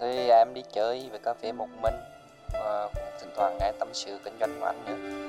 Thì à, em đi chơi về cà phê một mình và cũng thỉnh thoảng nghe tâm sự kinh doanh của anh nữa.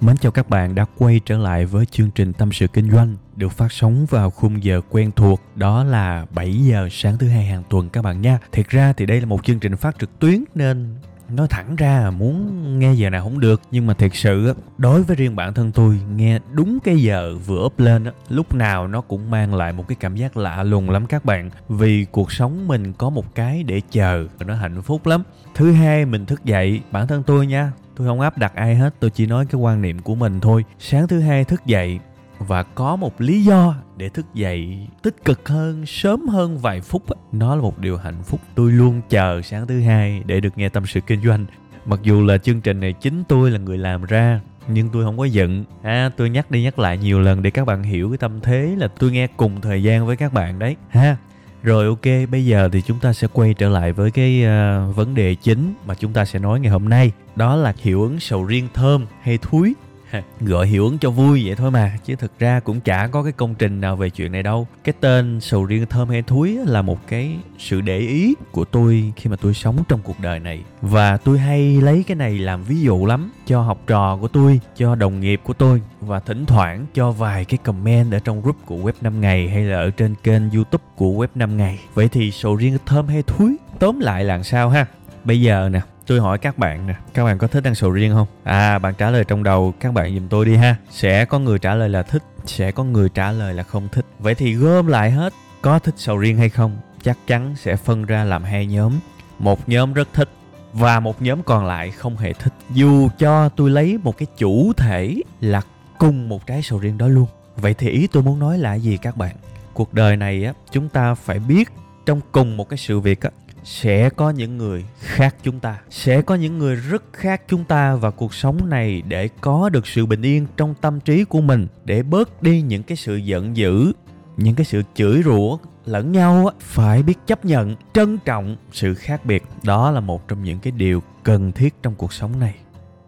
Mến chào các bạn đã quay trở lại với chương trình Tâm sự Kinh doanh được phát sóng vào khung giờ quen thuộc, đó là 7 giờ sáng thứ hai hàng tuần các bạn nha. Thiệt ra thì đây là một chương trình phát trực tuyến nên nói thẳng ra muốn nghe giờ nào không được, nhưng mà thiệt sự đối với riêng bản thân tôi, nghe đúng cái giờ vừa up lên lúc nào nó cũng mang lại một cái cảm giác lạ lùng lắm các bạn. Vì cuộc sống mình có một cái để chờ, nó hạnh phúc lắm. Thứ hai, mình thức dậy, bản thân tôi nha, tôi không áp đặt ai hết, tôi chỉ nói cái quan niệm của mình thôi. Sáng thứ hai thức dậy và có một lý do để thức dậy tích cực hơn sớm hơn vài phút nó là một điều hạnh phúc tôi luôn chờ sáng thứ hai để được nghe tâm sự kinh doanh. Mặc dù là chương trình này chính tôi là người làm ra nhưng tôi không có giận. Ha à, tôi nhắc đi nhắc lại nhiều lần để các bạn hiểu cái tâm thế là tôi nghe cùng thời gian với các bạn đấy. Ha rồi ok bây giờ thì chúng ta sẽ quay trở lại với cái uh, vấn đề chính mà chúng ta sẽ nói ngày hôm nay. Đó là hiệu ứng sầu riêng thơm hay thúi. gọi hiệu ứng cho vui vậy thôi mà, chứ thực ra cũng chả có cái công trình nào về chuyện này đâu. Cái tên sầu riêng thơm hay thúi là một cái sự để ý của tôi khi mà tôi sống trong cuộc đời này. Và tôi hay lấy cái này làm ví dụ lắm cho học trò của tôi, cho đồng nghiệp của tôi, và thỉnh thoảng cho vài cái comment ở trong group của web 5 ngày hay là ở trên kênh youtube của web 5 ngày. Vậy thì sầu riêng thơm hay thúi? Tóm lại là sao ha? Bây giờ nè tôi hỏi các bạn nè, các bạn có thích ăn sầu riêng không? À bạn trả lời trong đầu, các bạn giùm tôi đi ha. Sẽ có người trả lời là thích, sẽ có người trả lời là không thích. Vậy thì gom lại hết, có thích sầu riêng hay không, chắc chắn sẽ phân ra làm hai nhóm. Một nhóm rất thích, và một nhóm còn lại không hề thích. Dù cho tôi lấy một cái chủ thể là cùng một trái sầu riêng đó luôn. Vậy thì ý tôi muốn nói là gì các bạn? Cuộc đời này á, chúng ta phải biết trong cùng một cái sự việc á sẽ có những người khác chúng ta. Sẽ có những người rất khác chúng ta và cuộc sống này để có được sự bình yên trong tâm trí của mình để bớt đi những cái sự giận dữ, những cái sự chửi rủa lẫn nhau phải biết chấp nhận, trân trọng sự khác biệt. Đó là một trong những cái điều cần thiết trong cuộc sống này.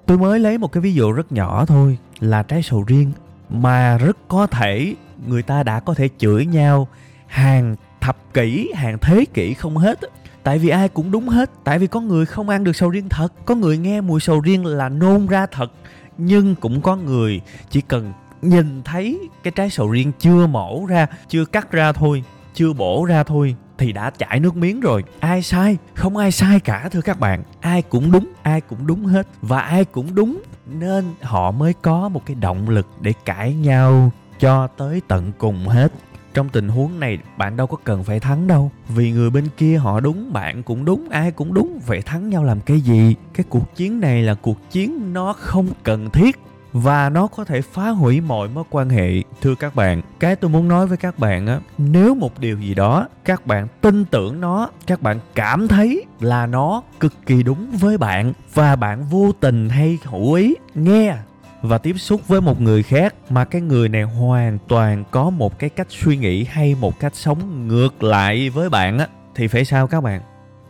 Tôi mới lấy một cái ví dụ rất nhỏ thôi, là trái sầu riêng, mà rất có thể người ta đã có thể chửi nhau hàng thập kỷ, hàng thế kỷ không hết tại vì ai cũng đúng hết. Tại vì có người không ăn được sầu riêng thật. Có người nghe mùi sầu riêng là nôn ra thật. Nhưng cũng có người chỉ cần nhìn thấy cái trái sầu riêng chưa mổ ra, chưa cắt ra thôi, chưa bổ ra thôi thì đã chảy nước miếng rồi. Ai sai? Không ai sai cả, thưa các bạn. Ai cũng đúng, ai cũng đúng hết. Và ai cũng đúng, nên họ mới có một cái động lực để cãi nhau cho tới tận cùng hết trong tình huống này, bạn đâu có cần phải thắng đâu. Vì người bên kia họ đúng, bạn cũng đúng, ai cũng đúng. Vậy thắng nhau làm cái gì? Cái cuộc chiến này là cuộc chiến nó không cần thiết. Và nó có thể phá hủy mọi mối quan hệ. Thưa các bạn, cái tôi muốn nói với các bạn á, nếu một điều gì đó các bạn tin tưởng nó, các bạn cảm thấy là nó cực kỳ đúng với bạn và bạn vô tình hay hữu ý, nghe và tiếp xúc với một người khác mà cái người này hoàn toàn có một cái cách suy nghĩ hay một cách sống ngược lại với bạn á, thì phải sao các bạn?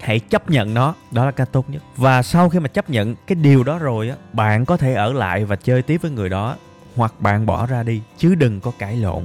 Hãy chấp nhận nó, đó là cách tốt nhất. Và sau khi mà chấp nhận cái điều đó rồi á, bạn có thể ở lại và chơi tiếp với người đó, hoặc bạn bỏ ra đi, chứ đừng có cãi lộn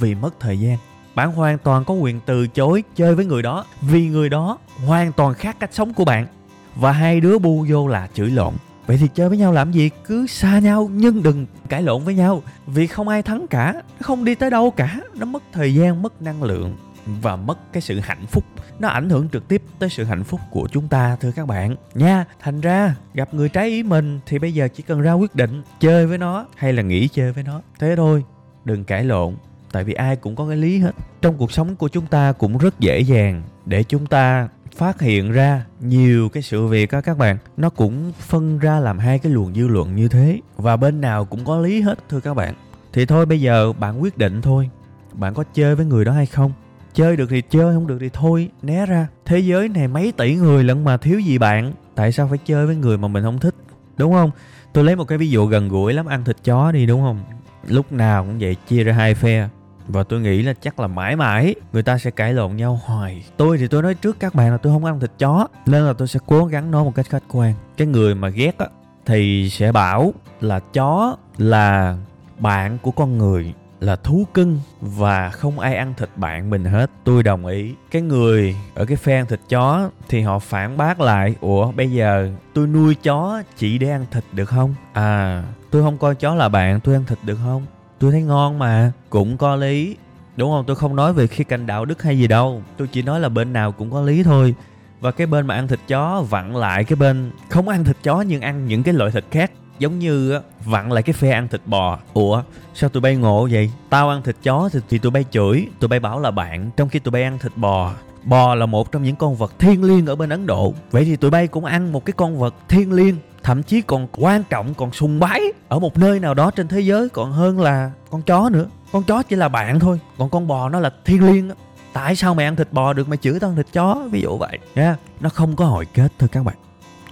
vì mất thời gian. Bạn hoàn toàn có quyền từ chối chơi với người đó vì người đó hoàn toàn khác cách sống của bạn. Và hai đứa bu vô là chửi lộn vậy thì chơi với nhau làm gì? Cứ xa nhau nhưng đừng cãi lộn với nhau. Vì không ai thắng cả nó không đi tới đâu cả. Nó mất thời gian, mất năng lượng và mất cái sự hạnh phúc. Nó ảnh hưởng trực tiếp tới sự hạnh phúc của chúng ta, thưa các bạn. Nha, thành ra gặp người trái ý mình thì bây giờ chỉ cần ra quyết định chơi với nó hay là nghỉ chơi với nó. Thế thôi, đừng cãi lộn. Tại vì ai cũng có cái lý hết. Trong cuộc sống của chúng ta cũng rất dễ dàng để chúng ta phát hiện ra nhiều cái sự việc á các bạn. Nó cũng phân ra làm hai cái luồng dư luận như thế, và bên nào cũng có lý hết, thưa các bạn. Thì thôi, bây giờ bạn quyết định thôi. Bạn có chơi với người đó hay không? Chơi được thì chơi, không được thì thôi, né ra. Thế giới này mấy tỷ người lận mà thiếu gì bạn? Tại sao phải chơi với người mà mình không thích? Đúng không? Tôi lấy một cái ví dụ gần gũi lắm, ăn thịt chó đi, đúng không? Lúc nào cũng vậy, chia ra hai phe và tôi nghĩ là chắc là mãi mãi người ta sẽ cãi lộn nhau hoài. Tôi thì tôi nói trước các bạn là tôi không ăn thịt chó, nên là tôi sẽ cố gắng nói một cách khách quan. Cái người mà ghét á, thì sẽ bảo là chó là bạn của con người, là thú cưng và không ai ăn thịt bạn mình hết. Tôi đồng ý. Cái người ở cái phe ăn thịt chó thì họ phản bác lại, ủa, bây giờ tôi nuôi chó chỉ để ăn thịt được không? À tôi không coi chó là bạn, tôi ăn thịt được không? Tôi thấy ngon mà cũng có lý. Đúng không? Tôi không nói về khía cạnh đạo đức hay gì đâu. Tôi chỉ nói là bên nào cũng có lý thôi. Và cái bên mà ăn thịt chó vặn lại cái bên không ăn thịt chó nhưng ăn những cái loại thịt khác. Giống như vặn lại cái phe ăn thịt bò. Ủa sao tụi bay ngộ vậy? Tao ăn thịt chó thì, thì tụi bay chửi. Tụi bay bảo là bạn trong khi tụi bay ăn thịt bò bò là một trong những con vật thiêng liêng ở bên ấn độ. Vậy thì tụi bay cũng ăn một cái con vật thiêng liêng, thậm chí còn quan trọng, còn sùng bái ở một nơi nào đó trên thế giới, còn hơn là con chó nữa. Con chó chỉ là bạn thôi, còn con bò nó là thiêng liêng á. Tại sao mày ăn thịt bò được mà chửi tao ăn thịt chó? Ví dụ vậy nha. Nó không có hồi kết thôi các bạn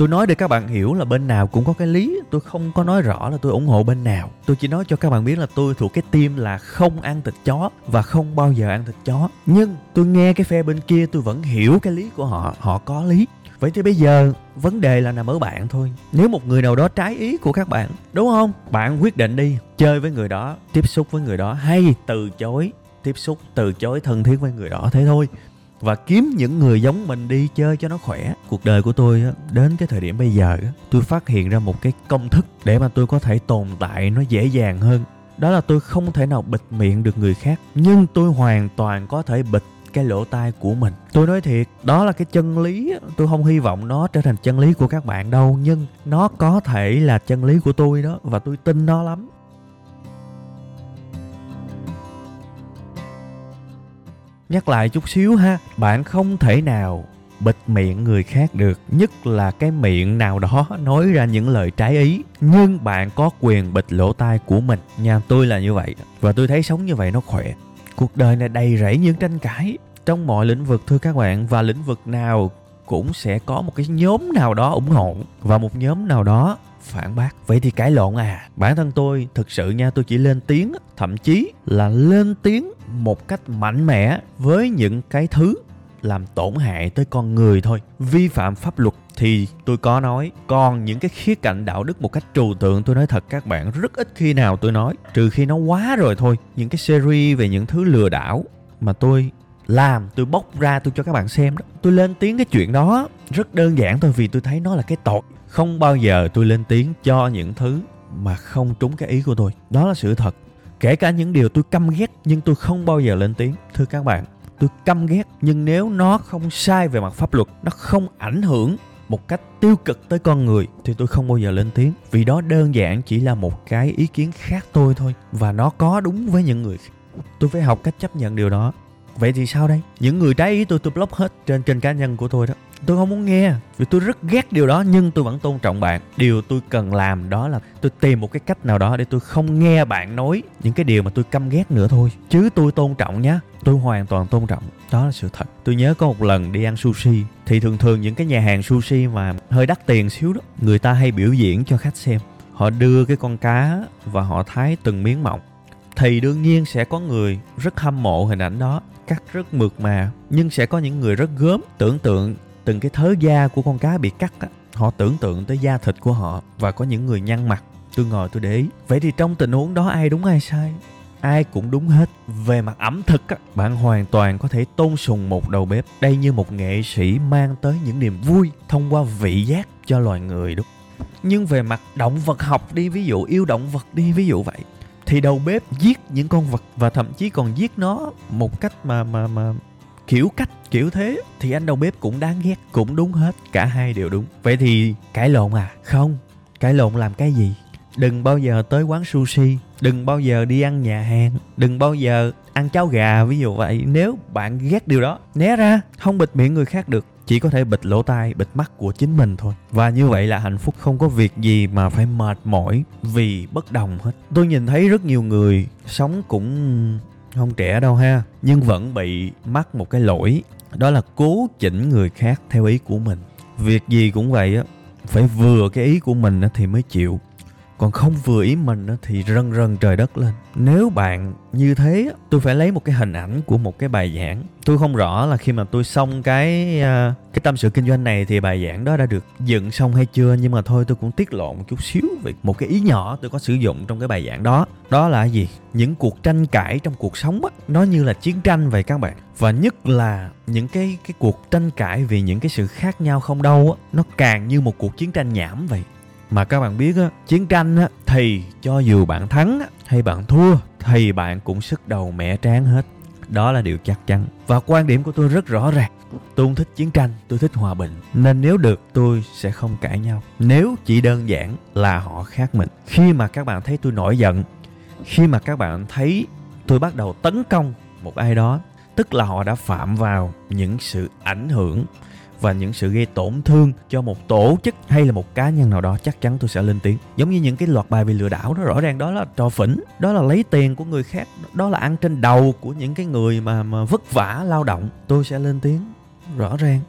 tôi nói để các bạn hiểu là bên nào cũng có cái lý. Tôi không có nói rõ là tôi ủng hộ bên nào. Tôi chỉ nói cho các bạn biết là tôi thuộc cái team là không ăn thịt chó và không bao giờ ăn thịt chó. Nhưng tôi nghe cái phe bên kia, tôi vẫn hiểu cái lý của họ. Họ có lý. Vậy thì bây giờ vấn đề là nằm ở bạn thôi. Nếu một người nào đó trái ý của các bạn, đúng không? Bạn quyết định đi. Chơi với người đó, tiếp xúc với người đó hay từ chối, tiếp xúc từ chối thân thiết với người đó thế thôi và kiếm những người giống mình đi chơi cho nó khỏe. Cuộc đời của tôi đến cái thời điểm bây giờ tôi phát hiện ra một cái công thức để mà tôi có thể tồn tại nó dễ dàng hơn. Đó là tôi không thể nào bịt miệng được người khác, nhưng tôi hoàn toàn có thể bịt cái lỗ tai của mình. Tôi nói thiệt, đó là cái chân lý tôi không hy vọng nó trở thành chân lý của các bạn đâu, nhưng nó có thể là chân lý của tôi đó, và tôi tin nó lắm. Nhắc lại chút xíu ha, bạn không thể nào bịt miệng người khác được, nhất là cái miệng nào đó nói ra những lời trái ý. Nhưng bạn có quyền bịt lỗ tai của mình nha. Tôi là như vậy, và tôi thấy sống như vậy nó khỏe. Cuộc đời này đầy rẫy những tranh cãi trong mọi lĩnh vực, thưa các bạn. Và lĩnh vực nào cũng sẽ có một cái nhóm nào đó ủng hộ và một nhóm nào đó phản bác. Vậy thì cãi lộn à? Bản thân tôi, thực sự nha, tôi chỉ lên tiếng, thậm chí là lên tiếng một cách mạnh mẽ với những cái thứ làm tổn hại tới con người thôi. Vi phạm pháp luật thì tôi có nói, còn những cái khía cạnh đạo đức một cách trừu tượng, tôi nói thật, các bạn, rất ít khi nào tôi nói, trừ khi nó quá rồi thôi. Những cái series về những thứ lừa đảo mà tôi làm, tôi bóc ra tôi cho các bạn xem đó. Tôi lên tiếng cái chuyện đó. Rất đơn giản thôi vì tôi thấy nó là cái tội. Không bao giờ tôi lên tiếng cho những thứ mà không trúng cái ý của tôi. Đó là sự thật. Kể cả những điều tôi căm ghét, nhưng tôi không bao giờ lên tiếng. Thưa các bạn, tôi căm ghét, nhưng nếu nó không sai về mặt pháp luật, nó không ảnh hưởng một cách tiêu cực tới con người, thì tôi không bao giờ lên tiếng. Vì đó đơn giản chỉ là một cái ý kiến khác tôi thôi, và nó có đúng với những người khác. Tôi phải học cách chấp nhận điều đó vậy thì sao đây? Những người trái ý tôi tôi block hết trên kênh cá nhân của tôi đó. Tôi không muốn nghe, vì tôi rất ghét điều đó, nhưng tôi vẫn tôn trọng bạn. Điều tôi cần làm đó là tôi tìm một cái cách nào đó để tôi không nghe bạn nói những cái điều mà tôi căm ghét nữa thôi. Chứ tôi tôn trọng nhá, tôi hoàn toàn tôn trọng. Đó là sự thật. Tôi nhớ có một lần đi ăn sushi, thì thường thường những cái nhà hàng sushi mà hơi đắt tiền xíu đó, người ta hay biểu diễn cho khách xem. Họ đưa cái con cá và họ thái từng miếng mỏng thì đương nhiên sẽ có người rất hâm mộ hình ảnh đó, cắt rất mượt mà, nhưng sẽ có những người rất gớm tưởng tượng từng cái thớ da của con cá bị cắt á. Họ tưởng tượng tới da thịt của họ và có những người nhăn mặt. Tôi ngồi tôi để ý. Vậy thì trong tình huống đó ai đúng ai sai? Ai cũng đúng hết. Về mặt ẩm thực á, bạn hoàn toàn có thể tôn sùng một đầu bếp đây như một nghệ sĩ mang tới những niềm vui thông qua vị giác cho loài người đúng. Nhưng về mặt động vật học đi, ví dụ, yêu động vật đi, ví dụ vậy thì đầu bếp giết những con vật và thậm chí còn giết nó một cách mà mà mà kiểu cách, kiểu thế, thì anh đầu bếp cũng đáng ghét, cũng đúng hết, cả hai đều đúng. Vậy thì cãi lộn à? Không. Cãi lộn làm cái gì? Đừng bao giờ tới quán sushi, đừng bao giờ đi ăn nhà hàng, đừng bao giờ ăn cháo gà, ví dụ vậy. Nếu bạn ghét điều đó, né ra, không bịt miệng người khác được chỉ có thể bịt lỗ tai, bịt mắt của chính mình thôi. Và như vậy là hạnh phúc không có việc gì mà phải mệt mỏi vì bất đồng hết. Tôi nhìn thấy rất nhiều người sống cũng không trẻ đâu ha, nhưng vẫn bị mắc một cái lỗi, đó là cố chỉnh người khác theo ý của mình. Việc gì cũng vậy á, phải vừa cái ý của mình thì mới chịu còn không vừa ý mình thì rần rần trời đất lên. Nếu bạn như thế tôi phải lấy một cái hình ảnh của một cái bài giảng. Tôi không rõ là khi mà tôi xong cái à, cái tâm sự kinh doanh này thì bài giảng đó đã được dựng xong hay chưa, nhưng mà thôi tôi cũng tiết lộ một chút xíu về một cái ý nhỏ tôi có sử dụng trong cái bài giảng đó. Đó là gì? Những cuộc tranh cãi trong cuộc sống á, nó như là chiến tranh vậy các bạn. Và nhất là những cái cái cuộc tranh cãi vì những cái sự khác nhau không đâu á, nó càng như một cuộc chiến tranh nhảm vậy mà các bạn biết á chiến tranh á thì cho dù bạn thắng á, hay bạn thua thì bạn cũng sức đầu mẻ tráng hết. Đó là điều chắc chắn. Và quan điểm của tôi rất rõ ràng. Tôi không thích chiến tranh tôi thích hòa bình. Nên nếu được tôi sẽ không cãi nhau. Nếu chỉ đơn giản là họ khác mình. Khi mà các bạn thấy tôi nổi giận khi mà các bạn thấy tôi bắt đầu tấn công một ai đó tức là họ đã phạm vào những sự ảnh hưởng và những sự gây tổn thương cho một tổ chức hay là một cá nhân nào đó, chắc chắn tôi sẽ lên tiếng. Giống như những cái loạt bài về lừa đảo đó, rõ ràng đó là trò phỉnh, đó là lấy tiền của người khác, đó là ăn trên đầu của những cái người mà mà vất vả, lao động. Tôi sẽ lên tiếng, rõ ràng.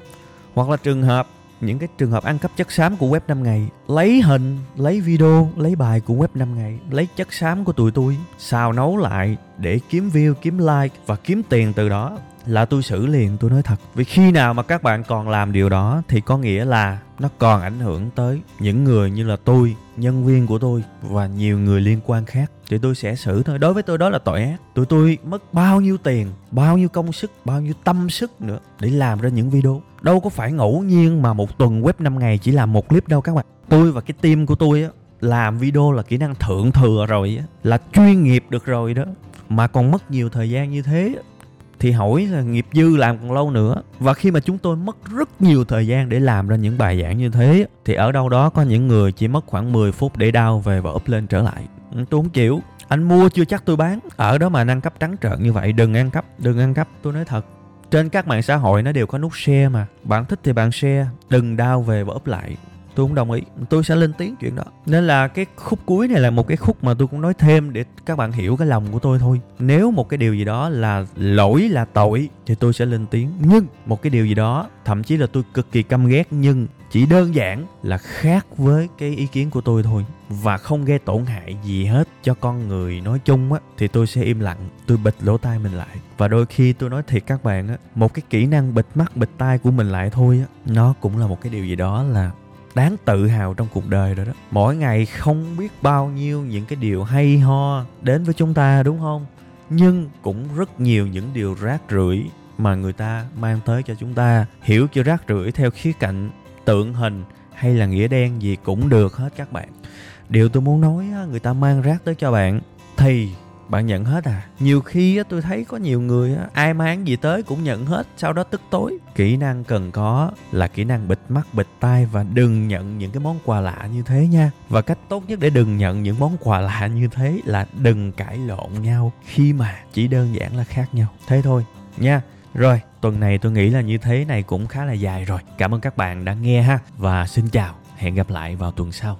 Hoặc là trường hợp, những cái trường hợp ăn cắp chất xám của web 5 ngày, lấy hình, lấy video, lấy bài của web 5 ngày, lấy chất xám của tụi tôi, xào nấu lại để kiếm view, kiếm like và kiếm tiền từ đó là tôi xử liền, tôi nói thật. Vì khi nào mà các bạn còn làm điều đó, thì có nghĩa là nó còn ảnh hưởng tới những người như là tôi, nhân viên của tôi và nhiều người liên quan khác. Thì tôi sẽ xử thôi. Đối với tôi, đó là tội ác. Tụi tôi mất bao nhiêu tiền, bao nhiêu công sức, bao nhiêu tâm sức nữa để làm ra những video. Đâu có phải ngẫu nhiên mà một tuần web 5 ngày chỉ làm một clip đâu các bạn. Tôi và cái team của tôi á, làm video là kỹ năng thượng thừa rồi á, là chuyên nghiệp được rồi đó. Mà còn mất nhiều thời gian như thế thì hỏi là nghiệp dư làm còn lâu nữa. Và khi mà chúng tôi mất rất nhiều thời gian để làm ra những bài giảng như thế, thì ở đâu đó có những người chỉ mất khoảng 10 phút để đau về và up lên trở lại. Ừ, tôi không chịu. Anh mua chưa chắc tôi bán. Ở đó mà ăn cắp trắng trợn như vậy, đừng ăn cắp, đừng ăn cắp. Tôi nói thật, trên các mạng xã hội nó đều có nút share mà. Bạn thích thì bạn share, đừng đau về và up lại tôi cũng đồng ý. Tôi sẽ lên tiếng chuyện đó. Nên là cái khúc cuối này là một cái khúc mà tôi cũng nói thêm để các bạn hiểu cái lòng của tôi thôi. Nếu một cái điều gì đó là lỗi, là tội thì tôi sẽ lên tiếng. Nhưng một cái điều gì đó, thậm chí là tôi cực kỳ căm ghét, nhưng chỉ đơn giản là khác với cái ý kiến của tôi thôi. Và không gây tổn hại gì hết cho con người nói chung á, thì tôi sẽ im lặng. Tôi bịt lỗ tai mình lại. Và đôi khi tôi nói thiệt các bạn á, một cái kỹ năng bịt mắt, bịt tai của mình lại thôi á, nó cũng là một cái điều gì đó là đáng tự hào trong cuộc đời rồi đó. Mỗi ngày không biết bao nhiêu những cái điều hay ho đến với chúng ta, đúng không? Nhưng cũng rất nhiều những điều rác rưởi mà người ta mang tới cho chúng ta. Hiểu chưa rác rưởi theo khía cạnh tượng hình hay là nghĩa đen gì cũng được hết các bạn. Điều tôi muốn nói người ta mang rác tới cho bạn thì bạn nhận hết à? Nhiều khi á, tôi thấy có nhiều người á, ai mang gì tới cũng nhận hết sau đó tức tối. Kỹ năng cần có là kỹ năng bịt mắt bịt tai và đừng nhận những cái món quà lạ như thế nha. Và cách tốt nhất để đừng nhận những món quà lạ như thế là đừng cãi lộn nhau khi mà chỉ đơn giản là khác nhau. Thế thôi nha. Rồi tuần này tôi nghĩ là như thế này cũng khá là dài rồi. Cảm ơn các bạn đã nghe ha. Và xin chào hẹn gặp lại vào tuần sau.